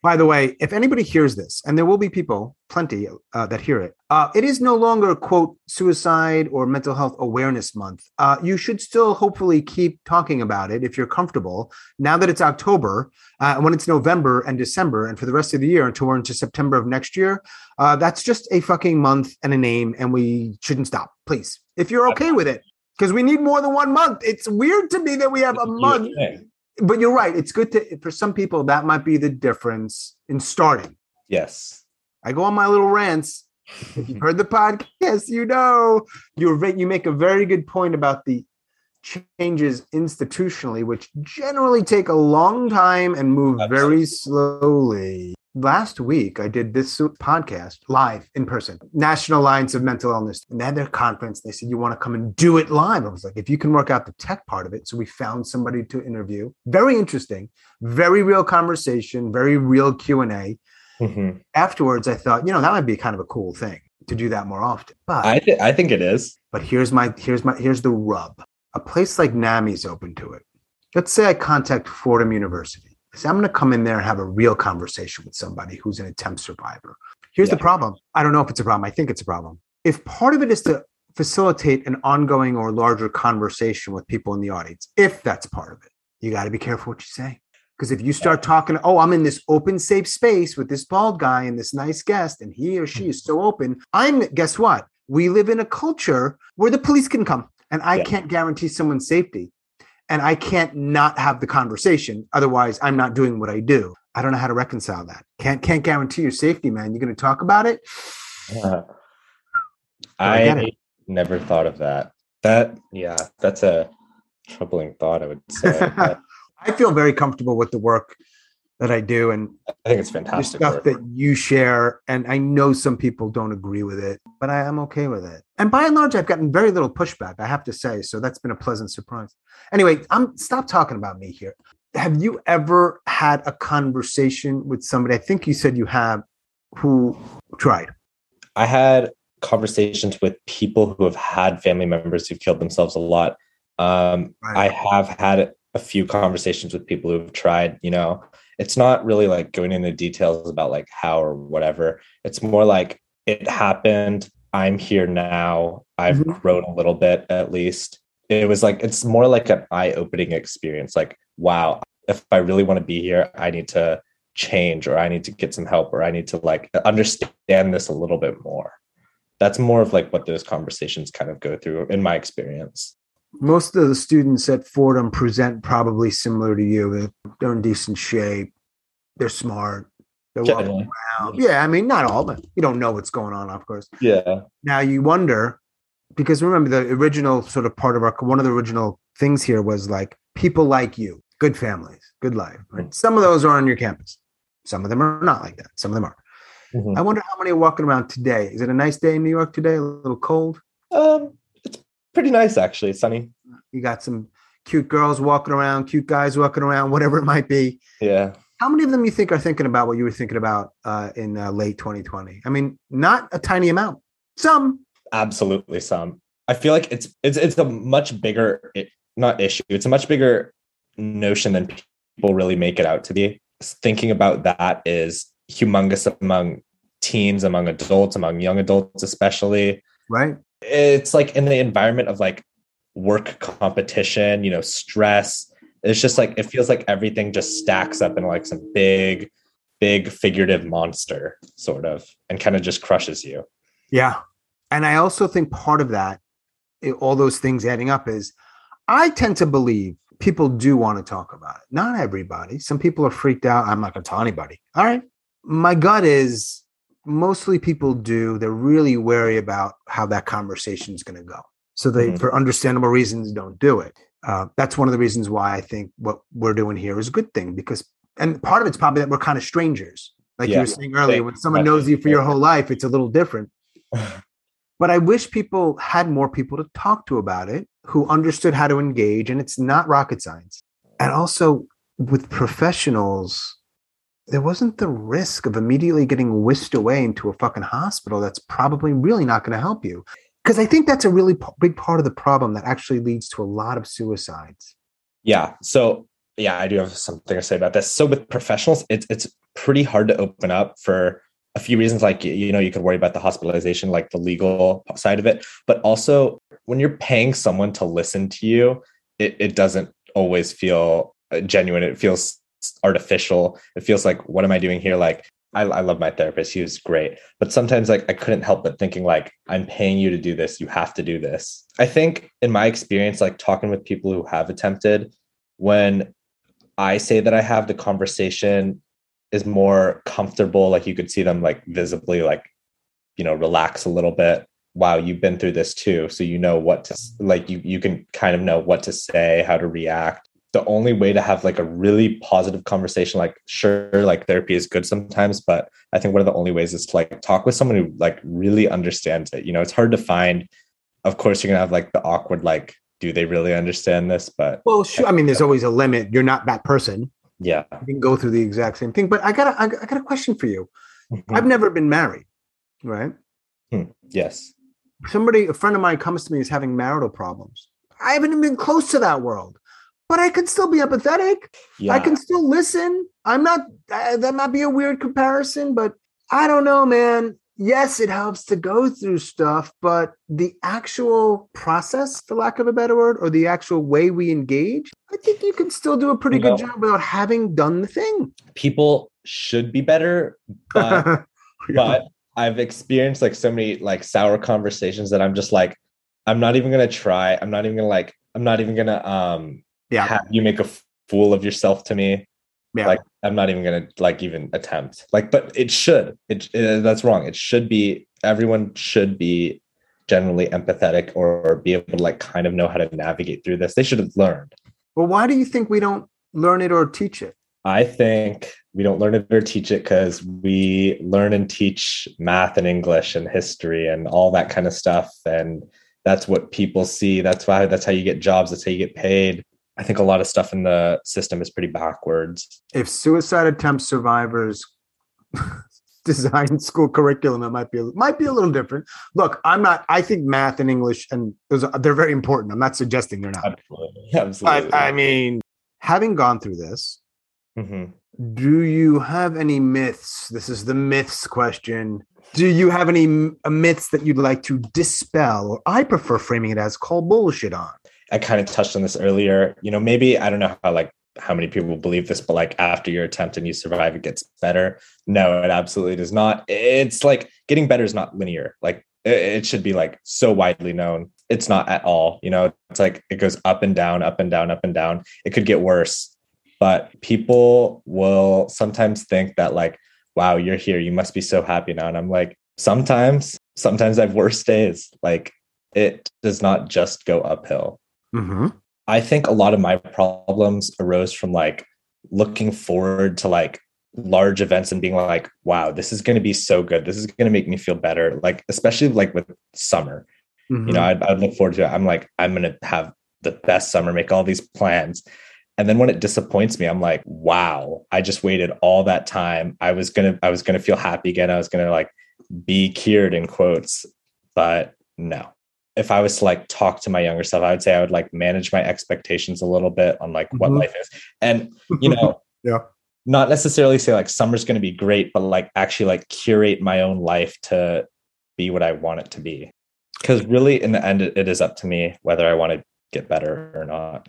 By the way, if anybody hears this, and there will be people, plenty uh, that hear it, uh, it is no longer quote suicide or mental health awareness month. Uh, you should still hopefully keep talking about it if you're comfortable. Now that it's October, uh, when it's November and December, and for the rest of the year until we're into September of next year, uh, that's just a fucking month and a name, and we shouldn't stop. Please, if you're okay with it, because we need more than one month. It's weird to me that we have a month but you're right. It's good to for some people that might be the difference in starting. Yes. I go on my little rants if you've heard the podcast, you know you you make a very good point about the changes institutionally, which generally take a long time and move Absolutely. very slowly. Last week, I did this podcast live in person, National Alliance of Mental Illness. And they had their conference. They said, You want to come and do it live? I was like, If you can work out the tech part of it. So we found somebody to interview. Very interesting, very real conversation, very real Q&A. Mm-hmm. Afterwards, I thought, you know, that might be kind of a cool thing to do that more often. But I, th- I think it is. But here's my here's my here's the rub a place like NAMI's open to it. Let's say I contact Fordham University. I'm going to come in there and have a real conversation with somebody who's an attempt survivor. Here's yeah. the problem. I don't know if it's a problem. I think it's a problem. If part of it is to facilitate an ongoing or larger conversation with people in the audience, if that's part of it, you got to be careful what you say. Because if you start talking, oh, I'm in this open, safe space with this bald guy and this nice guest, and he or she is mm-hmm. so open, I'm, guess what? We live in a culture where the police can come and I yeah. can't guarantee someone's safety. And I can't not have the conversation. Otherwise, I'm not doing what I do. I don't know how to reconcile that. Can't can't guarantee your safety, man. You're going to talk about it. I, I never thought of that. That yeah, that's a troubling thought. I would say. I feel very comfortable with the work that I do, and I think it's fantastic stuff work. that you share. And I know some people don't agree with it, but I am okay with it. And by and large, I've gotten very little pushback. I have to say, so that's been a pleasant surprise. Anyway, I'm stop talking about me here. Have you ever had a conversation with somebody? I think you said you have, who tried. I had conversations with people who have had family members who've killed themselves a lot. Um, right. I have had a few conversations with people who've tried, you know, it's not really like going into details about like how or whatever. It's more like it happened. I'm here now. I've mm-hmm. grown a little bit at least. It was like it's more like an eye-opening experience. Like, wow, if I really want to be here, I need to change or I need to get some help or I need to like understand this a little bit more. That's more of like what those conversations kind of go through in my experience most of the students at Fordham present probably similar to you. They're in decent shape. They're smart. They're walking around. Yeah, I mean, not all, but you don't know what's going on, of course. Yeah. Now you wonder because remember the original sort of part of our one of the original things here was like people like you, good families, good life. Right? Mm-hmm. Some of those are on your campus. Some of them are not like that. Some of them are. Mm-hmm. I wonder how many are walking around today. Is it a nice day in New York today? A little cold? Um, pretty nice actually. It's sunny. You got some cute girls walking around, cute guys walking around, whatever it might be. Yeah. How many of them you think are thinking about what you were thinking about uh, in uh, late 2020? I mean, not a tiny amount. Some. Absolutely, some. I feel like it's it's it's a much bigger it, not issue. It's a much bigger notion than people really make it out to be. Thinking about that is humongous among teens, among adults, among young adults, especially. Right it's like in the environment of like work competition, you know, stress. It's just like it feels like everything just stacks up in like some big, big figurative monster, sort of, and kind of just crushes you. Yeah. And I also think part of that, all those things adding up, is I tend to believe people do want to talk about it. Not everybody. Some people are freaked out. I'm not going to tell anybody. All right. My gut is mostly people do. They're really wary about how that conversation is going to go. So they, mm-hmm. for understandable reasons, don't do it. Uh, that's one of the reasons why I think what we're doing here is a good thing because, and part of it's probably that we're kind of strangers. Like yeah. you were saying earlier, when someone knows you for your whole life, it's a little different. but I wish people had more people to talk to about it who understood how to engage. And it's not rocket science. And also with professionals, there wasn't the risk of immediately getting whisked away into a fucking hospital that's probably really not going to help you. Because I think that's a really p- big part of the problem that actually leads to a lot of suicides. Yeah. So, yeah, I do have something to say about this. So, with professionals, it's it's pretty hard to open up for a few reasons. Like, you know, you could worry about the hospitalization, like the legal side of it, but also when you're paying someone to listen to you, it, it doesn't always feel uh, genuine. It feels artificial. It feels like, what am I doing here? Like, I, I love my therapist. He was great. But sometimes, like, I couldn't help but thinking, like, I'm paying you to do this. You have to do this. I think, in my experience, like talking with people who have attempted, when I say that I have the conversation is more comfortable. Like, you could see them, like, visibly, like, you know relax a little bit wow you've been through this too so you know what to like you you can kind of know what to say how to react the only way to have like a really positive conversation like sure like therapy is good sometimes but i think one of the only ways is to like talk with someone who like really understands it. You know it's hard to find of course you're gonna have like the awkward like do they really understand this? But well sure i mean there's always a limit. You're not that person. Yeah. You can go through the exact same thing. But i got a, I got a question for you. Mm-hmm. i've never been married right? Hmm. yes. Somebody a friend of mine comes to me is having marital problems. I haven't even been close to that world but i can still be empathetic yeah. i can still listen i'm not uh, that might be a weird comparison but i don't know man yes it helps to go through stuff but the actual process for lack of a better word or the actual way we engage i think you can still do a pretty you good know, job without having done the thing people should be better but yeah. but I've experienced like so many like sour conversations that I'm just like, I'm not even gonna try. I'm not even gonna like, I'm not even gonna um yeah you make a fool of yourself to me. Yeah. Like I'm not even gonna like even attempt. Like, but it should. It, it that's wrong. It should be everyone should be generally empathetic or, or be able to like kind of know how to navigate through this. They should have learned. Well, why do you think we don't learn it or teach it? I think we don't learn it or teach it because we learn and teach math and English and history and all that kind of stuff. And that's what people see. That's why that's how you get jobs. That's how you get paid. I think a lot of stuff in the system is pretty backwards. If suicide attempt survivors design school curriculum, it might be a, might be a little different. Look, I'm not. I think math and English and those are, they're very important. I'm not suggesting they're not. Absolutely, absolutely. I, I mean, having gone through this, Mm-hmm. Do you have any myths? This is the myths question. Do you have any myths that you'd like to dispel? Or I prefer framing it as call bullshit on. I kind of touched on this earlier. You know, maybe I don't know how like how many people believe this, but like after your attempt and you survive, it gets better. No, it absolutely does not. It's like getting better is not linear. Like it should be like so widely known. It's not at all. You know, it's like it goes up and down, up and down, up and down. It could get worse but people will sometimes think that like wow you're here you must be so happy now and i'm like sometimes sometimes i have worse days like it does not just go uphill mm-hmm. i think a lot of my problems arose from like looking forward to like large events and being like wow this is going to be so good. This is going to make me feel better. Like especially like with summer. Mm-hmm. you know mm-hmm. I'd, I'd look forward to it. I'm like i'm going to have the best summer make all these plans. And then when it disappoints me i'm like wow i just waited all that time. I was gonna i was gonna feel happy again. I was gonna like be cured in quotes. But no if i was to like talk to my younger self i would say i would like manage my expectations a little bit on like what mm-hmm. life is and you know yeah not necessarily say like summer's going to be great but like actually like curate my own life to be what i want it to be because really in the end it is up to me whether i want to get better or not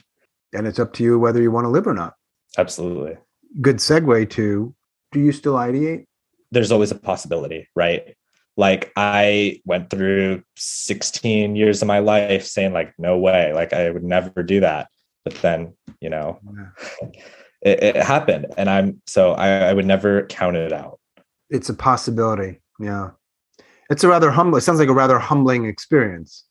and it's up to you whether you want to live or not. Absolutely. Good segue to do you still ideate? There's always a possibility, right? Like I went through 16 years of my life saying like no way, like I would never do that. But then, you know, it, it, happened and I'm so I, I would never count it out. It's a possibility. Yeah. It's a rather humble, it sounds like a rather humbling experience.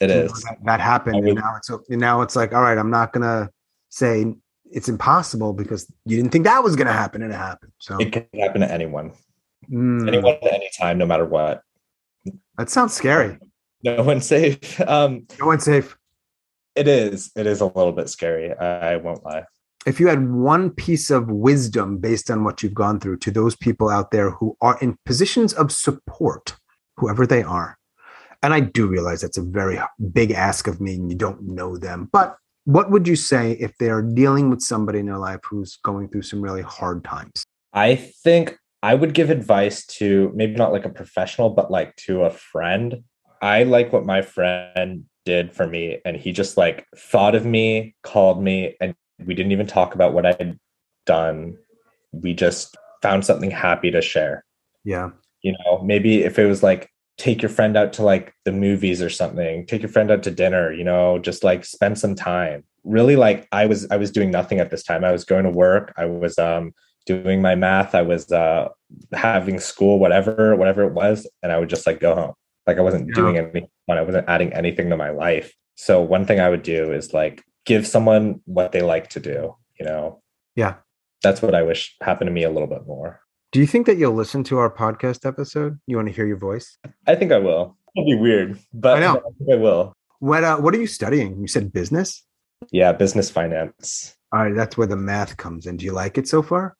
It is that, that, happened, would, and now it's now it's like, all right, I'm not gonna say it's impossible because you didn't think that was gonna happen, and it happened. So it can happen to anyone, mm. anyone at any time, no matter what. That sounds scary. No one's safe. Um, no one's safe. It is. It is a little bit scary. I, I won't lie. If you had one piece of wisdom based on what you've gone through to those people out there who are in positions of support, whoever they are, and I do realize that's a very big ask of me and you don't know them. But what would you say if they're dealing with somebody in their life who's going through some really hard times? I think I would give advice to maybe not like a professional, but like to a friend. I like what my friend did for me. And he just like thought of me, called me, and we didn't even talk about what I'd done. We just found something happy to share. Yeah. You know, maybe if it was like take your friend out to like the movies or something take your friend out to dinner you know just like spend some time really like i was i was doing nothing at this time i was going to work i was um doing my math i was uh having school, whatever, whatever it was, and I would just like go home. Like I wasn't Yeah. doing anything fun. I wasn't adding anything to my life. So one thing I would do is like give someone what they like to do, you know? Yeah. That's what I wish happened to me a little bit more. Do you think that you'll listen to our podcast episode? You want to hear your voice? I think I will. It'll be weird, but I know. I think I will. What uh, What are you studying? You said business. Yeah, business finance. All right, that's where the math comes in. Do you like it so far?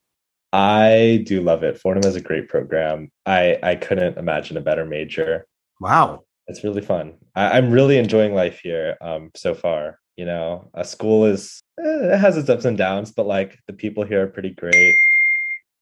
I do love it. Fordham is a great program. I I couldn't imagine a better major. Wow. It's really fun. I, I'm really enjoying life here um, so far. You know, a school is eh, it has its ups and downs, but like the people here are pretty great.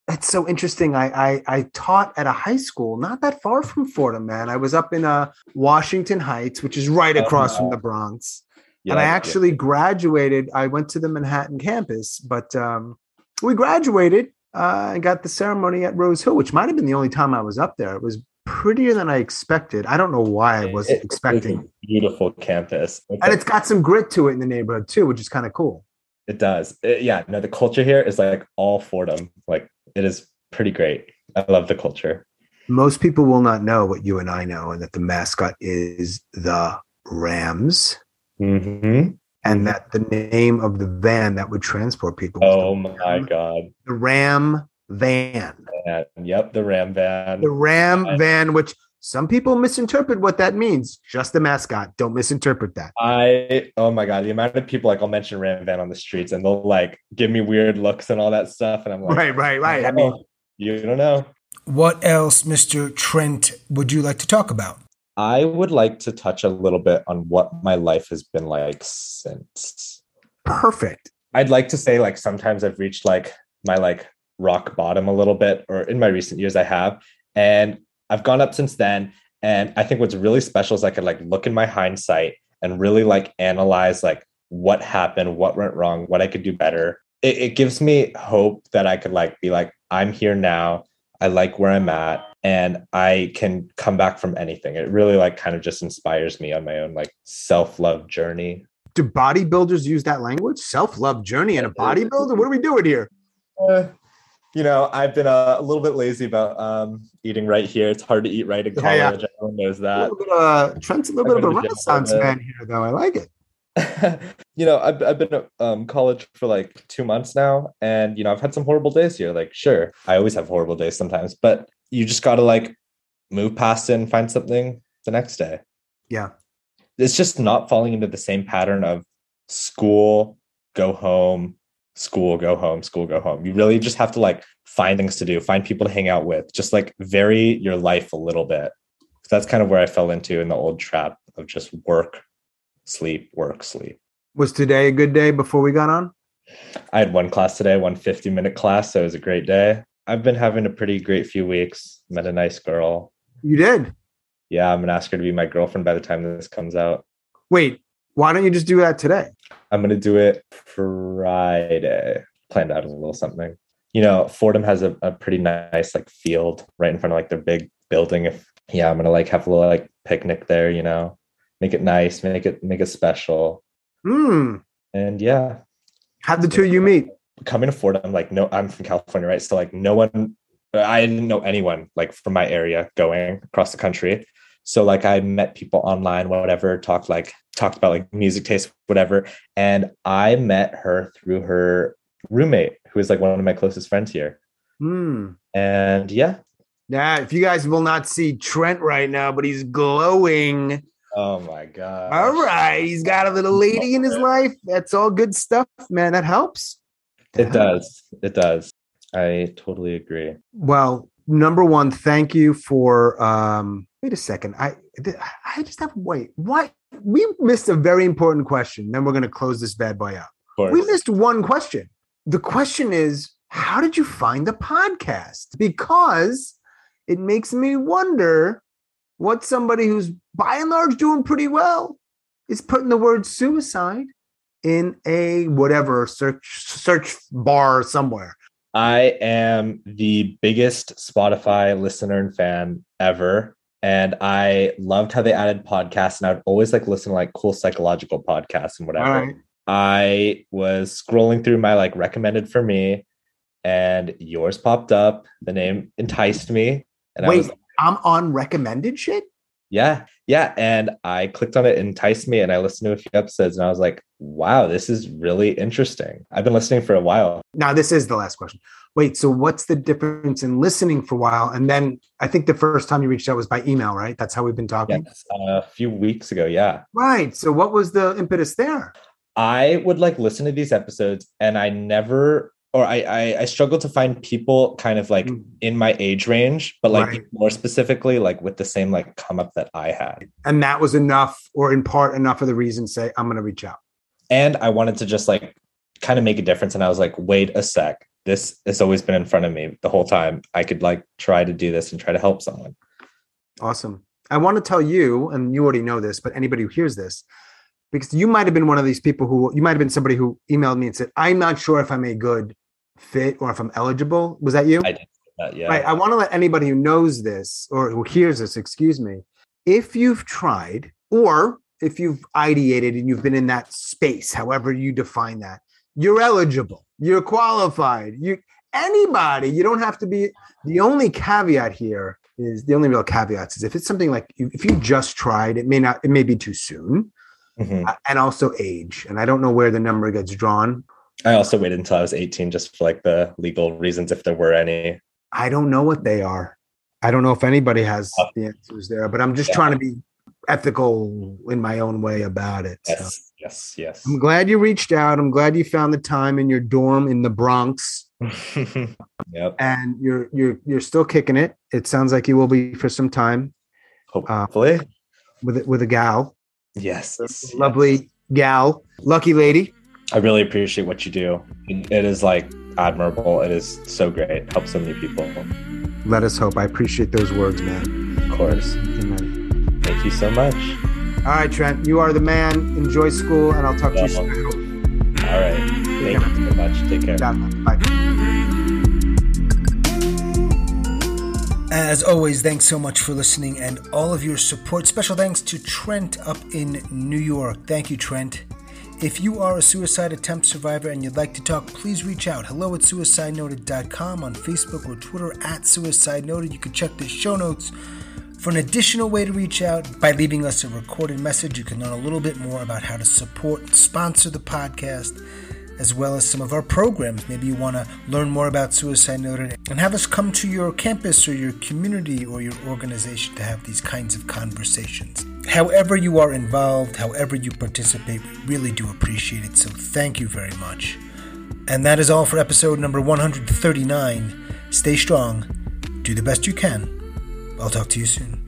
That's so interesting. I, I I taught at a high school not that far from Fordham, man. I was up in uh, Washington Heights, which is right Oh, across from the Bronx. Yeah, and I yeah. actually graduated. I went to the Manhattan campus, but um, we graduated uh, and got the ceremony at Rose Hill, which might have been the only time I was up there. It was prettier than I expected. I don't know why I wasn't it's expecting. a beautiful campus. It's And like- it's got some grit to it in the neighborhood too, which is kind of cool. it does. It- yeah, no, the culture here is like all Fordham. Like it is pretty great. I love the culture. Most people will not know what you and I know, and that the mascot is the Rams, hmm and that the name of the van that would transport people. was Oh the my Ram- god. The Ram van. And, yep, the Ram van. The Ram I- van, which some people misinterpret what that means. Just the mascot. Don't misinterpret that. I oh my god, the amount of people like I'll mention Ram Van on the streets and they'll like give me weird looks and all that stuff, and I'm like, Right, right, right. I mean, "Oh, you don't know. What else, Mr. Trent, would you like to talk about? I would like to touch a little bit on what my life has been like since. perfect. I'd like to say like sometimes I've reached like my like rock bottom a little bit, or in my recent years I have, and I've gone up since then. And I think what's really special is I could like look in my hindsight and really like analyze like what happened, what went wrong, what I could do better. It, it gives me hope that I could like be like, I'm here now. I like where I'm at and I can come back from anything. It really like kind of just inspires me on my own like self-love journey. Do bodybuilders use that language? Self love journey and a bodybuilder? What are we doing here? Uh, you know, I've been a, a little bit lazy about um, eating right here. It's hard to eat right in Yeah, yeah. college. Everyone knows A that. little bit of, Trent's a little bit of a I've been to the gym a renaissance man here, though. I like it. you know, I've, I've been at um, college for like two months now, and you know, I've had some horrible days here. Like, sure, I always have horrible days sometimes, but you just got to like move past it and find something the next day. Yeah. It's just not falling into the same pattern of school, go home, school, go home, school, go home. You really just have to like find things to do, find people to hang out with, just like vary your life a little bit. That's kind of where I fell into in the old trap of just work, sleep, work, sleep. Was today a good day before we got on? I had one class today, one 50 minute class. So it was a great day. I've been having a pretty great few weeks. Met a nice girl. You did. Yeah, I'm going to ask her to be my girlfriend by the time this comes out. Wait, why don't you just do that today? I'm going to do it Friday. Planned out a little something. You know, Fordham has a, a pretty nice like field right in front of like their big building. If yeah, I'm gonna like have a little like picnic there, you know, make it nice, make it make it special. Hmm. And yeah, How'd the two of you meet? coming to Fordham, like no, I'm from California, right? So like no one, I didn't know anyone like from my area going across the country. So like I met people online, whatever, talked like talked about like music taste, whatever. And I met her through her roommate, who is like one of my closest friends here. Hmm. And yeah, Yeah, if you guys will not see Trent right now, but he's glowing. Oh my god. All right. He's got a little lady in his life. That's all good stuff, man. That helps. It does. It does. I totally agree. Well, number one, thank you for um wait a second. I I just have wait. Why we missed a very important question. Then we're gonna close this bad boy out. Course. We missed one question. The question is, how did you find the podcast? Because it makes me wonder what somebody who's by and large doing pretty well is putting the word suicide in a whatever search search bar somewhere. I am the biggest Spotify listener and fan ever. And I loved how they added podcasts, and I would always like listen to like cool psychological podcasts and whatever. Right. I was scrolling through my like recommended for me, and yours popped up. The name enticed me. And I Wait, was I'm on recommended shit. yeah, yeah. And I clicked on it, enticed me, and I listened to a few episodes, and I was like, wow, this is really interesting. I've been listening for a while. Now, this is the last question. Wait, so what's the difference in listening for a while? And then I think the first time you reached out was by email, right? That's how we've been talking. Yes, uh, a few weeks ago. Yeah. Right. So what was the impetus there? I would like listen to these episodes and I never or I I, I struggle to find people kind of like Mm. in my age range, but like Right. more specifically like with the same like come up that I had. And that was enough, or in part enough of the reason say, I'm going to reach out. And I wanted to just like kind of make a difference. And I was like, wait a sec. This has always been in front of me the whole time. I could like try to do this and try to help someone. Awesome. I want to tell you, and you already know this, but anybody who hears this, because you might have been one of these people who you might have been somebody who emailed me and said, I'm not sure if I'm a good fit or if I'm eligible. Was that you? I did that. Yeah. Right. I want to let anybody who knows this or who hears this, excuse me, if you've tried or if you've ideated and you've been in that space, however you define that, you're eligible, you're qualified. You anybody, you don't have to be the only caveat here is the only real caveat is if it's something like if you just tried, it may not, it may be too soon. Mhm. uh, And also age. And I don't know where the number gets drawn. I also waited until I was 18 just for like the legal reasons if there were any. I don't know what they are. I don't know if anybody has Oh. the answers there, but I'm just Yeah. trying to be ethical in my own way about it. So Yes. Yes. Yes. I'm glad you reached out. I'm glad you found the time in your dorm in the Bronx yep. and you're you're you're still kicking it. It sounds like you will be for some time Hopefully. with with a gal. Yes. yes. Lovely gal. Lucky lady. I really appreciate what you do. It- it is like admirable. It is so great. It helps so many people. Let us hope. I appreciate those words, man. Of course. Amen. Thank you so much. All right, Trent. You are the man. Enjoy school, and I'll talk to you soon. All right. Thank you so much. Take care. Bye. As always, thanks so much for listening and all of your support. Special thanks to Trent up in New York. Thank you, Trent. If you are a suicide attempt survivor and you'd like to talk, please reach out. Hello at suicidenoted.com on Facebook or Twitter at Suicide Noted. You can check the show notes for an additional way to reach out by leaving us a recorded message. You can learn a little bit more about how to support sponsor the podcast as well as some of our programs. Maybe you want to learn more about Suicide Noted and have us come to your campus or your community or your organization to have these kinds of conversations. However, you are involved, however, you participate, we really do appreciate it. So, thank you very much. And that is all for episode number 139. Stay strong, do the best you can. I'll talk to you soon.